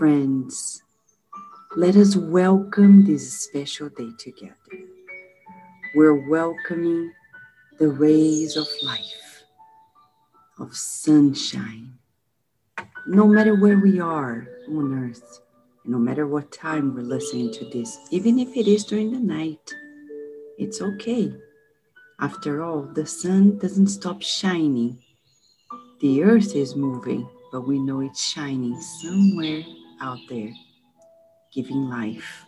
Friends. Let us welcome this special day together. We're welcoming the rays of life, of sunshine, no matter where we are on earth, no matter what time we're listening to this, even if it is during the night, it's okay. After all, the sun doesn't stop shining. The earth is moving, but we know it's shining somewhere out there, giving life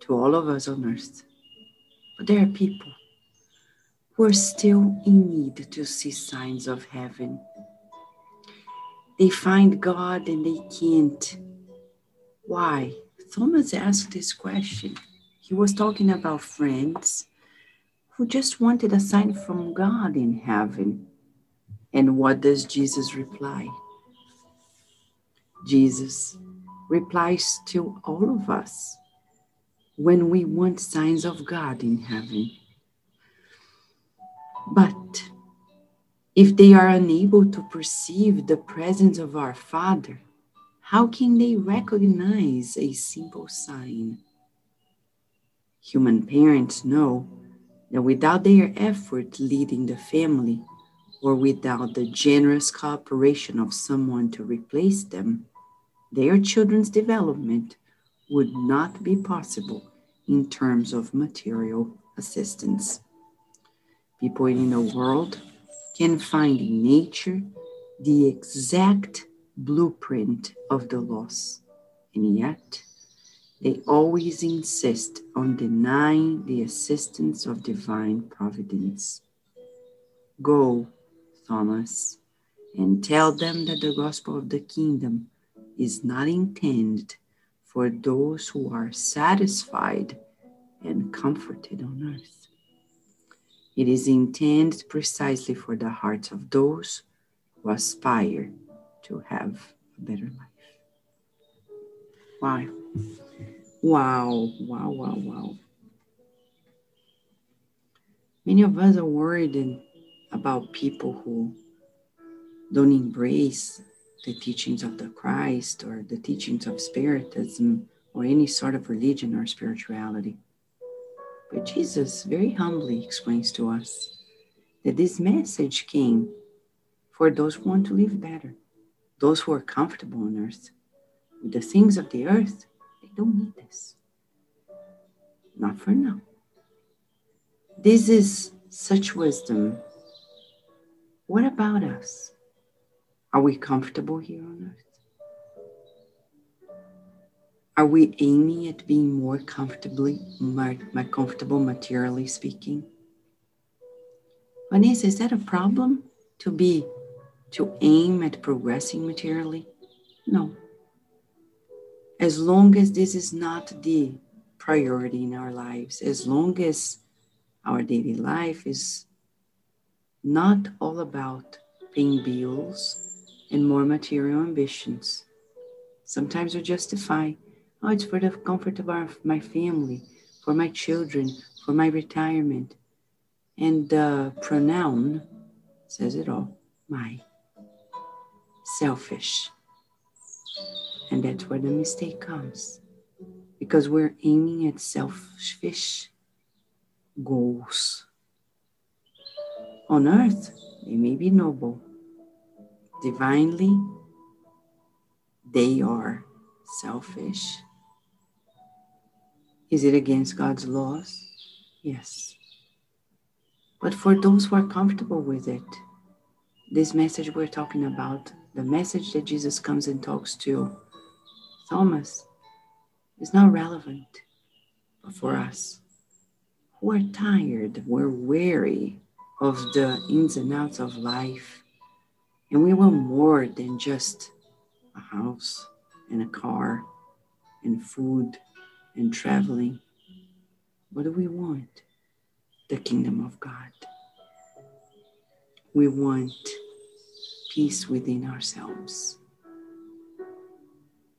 to all of us on earth. But there are people who are still in need to see signs of heaven. They find God and they can't. Why? Thomas asked this question. He was talking about friends who just wanted a sign from God in heaven. And what does Jesus reply? Jesus replies to all of us when we want signs of God in heaven. But if they are unable to perceive the presence of our Father, how can they recognize a simple sign? Human parents know that without their effort leading the family, or without the generous cooperation of someone to replace them, their children's development would not be possible in terms of material assistance. People in the world can find in nature the exact blueprint of the loss, and yet they always insist on denying the assistance of divine providence. Go, Thomas, and tell them that the gospel of the kingdom is not intended for those who are satisfied and comforted on earth. It is intended precisely for the hearts of those who aspire to have a better life. Why? Wow, wow, wow, wow. Many of us are worried about people who don't embrace the teachings of the Christ or the teachings of Spiritism or any sort of religion or spirituality. But Jesus very humbly explains to us that this message came for those who want to live better, those who are comfortable on earth. With the things of the earth, they don't need this. Not for now. This is such wisdom. What about us? Are we comfortable here on earth? Are we aiming at being more comfortably, more, more comfortable materially speaking? Vanessa, is that a problem to be, to aim at progressing materially? No as long as this is not the priority in our lives, as long as our daily life is not all about paying bills and more material ambitions. Sometimes we justify, oh, it's for the comfort of our, my family, for my children, for my retirement. And the pronoun says it all my. Selfish. And that's where the mistake comes because we're aiming at selfish goals. On earth, they may be noble. Divinely, they are selfish. Is it against God's laws? Yes. But for those who are comfortable with it, this message we're talking about, the message that Jesus comes and talks to Thomas is not relevant for us. We're tired, we're weary of the ins and outs of life, and we want more than just a house and a car and food and traveling. What do we want? The kingdom of God. We want peace within ourselves.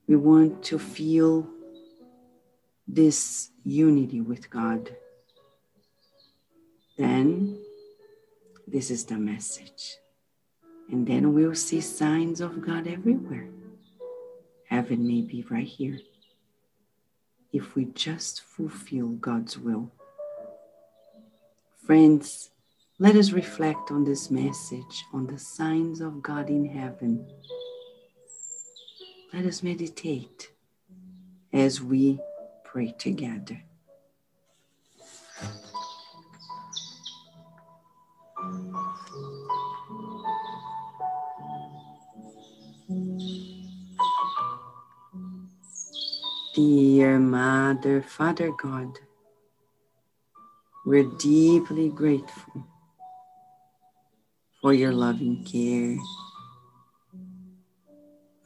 We want to feel this unity with God. Then, this is the message. And then we'll see signs of God everywhere. heaven may be right here if we just fulfill God's will. Friends, let us reflect on this message, on the signs of God in heaven. Let us meditate as we pray together. Dear Mother, Father God, we're deeply grateful for your loving care,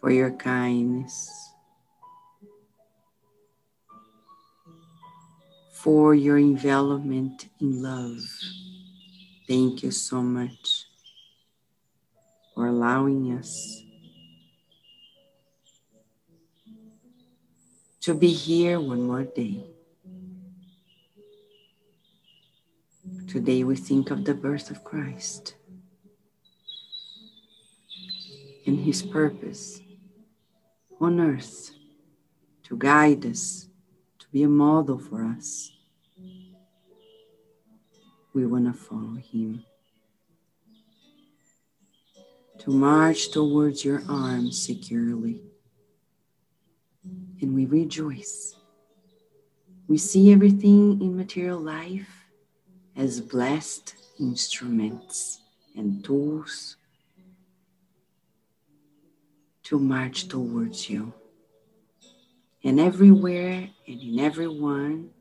for your kindness, for your envelopment in love. Thank you so much for allowing us to be here one more day. Today we think of the birth of Christ and his purpose on earth to guide us, to be a model for us. We want to follow him. To march towards your arms securely and we rejoice. We see everything in material life as blessed instruments and tools to march towards you. And everywhere and in everyone,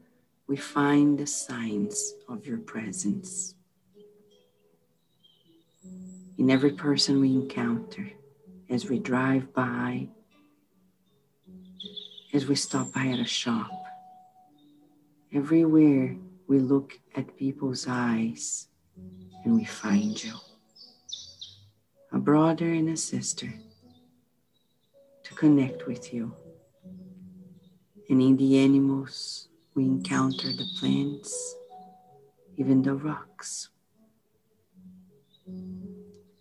we find the signs of your presence. In every person we encounter, as we drive by, as we stop by at a shop. Everywhere we look at people's eyes and we find you. A brother and a sister to connect with you. And in the animals, we encounter the plants, even the rocks.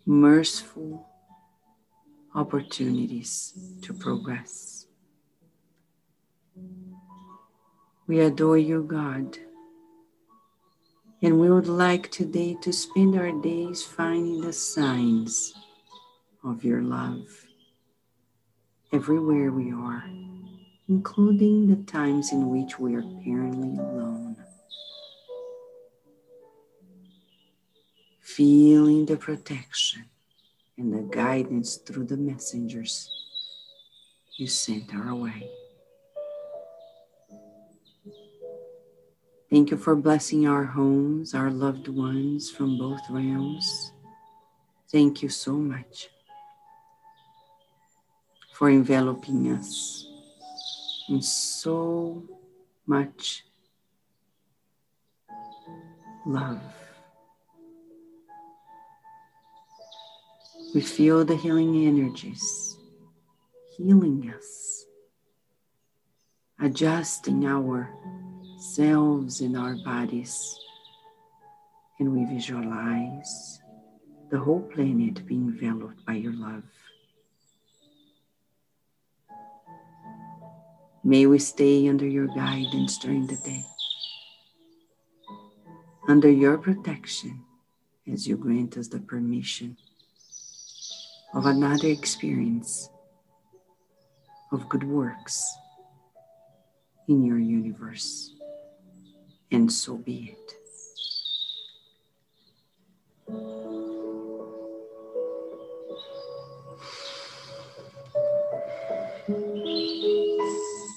Merciful opportunities to progress. We adore you, God. And we would like today to spend our days finding the signs of your love everywhere we are, including the times in which we are apparently alone. Feeling the protection and the guidance through the messengers you sent our way. Thank you for blessing our homes, our loved ones from both realms. Thank you so much for enveloping us in so much love. We feel the healing energies healing us, adjusting our selves in our bodies. And we visualize the whole planet being enveloped by your love. May we stay under your guidance during the day, under your protection as you grant us the permission of another experience of good works in your universe and so be it.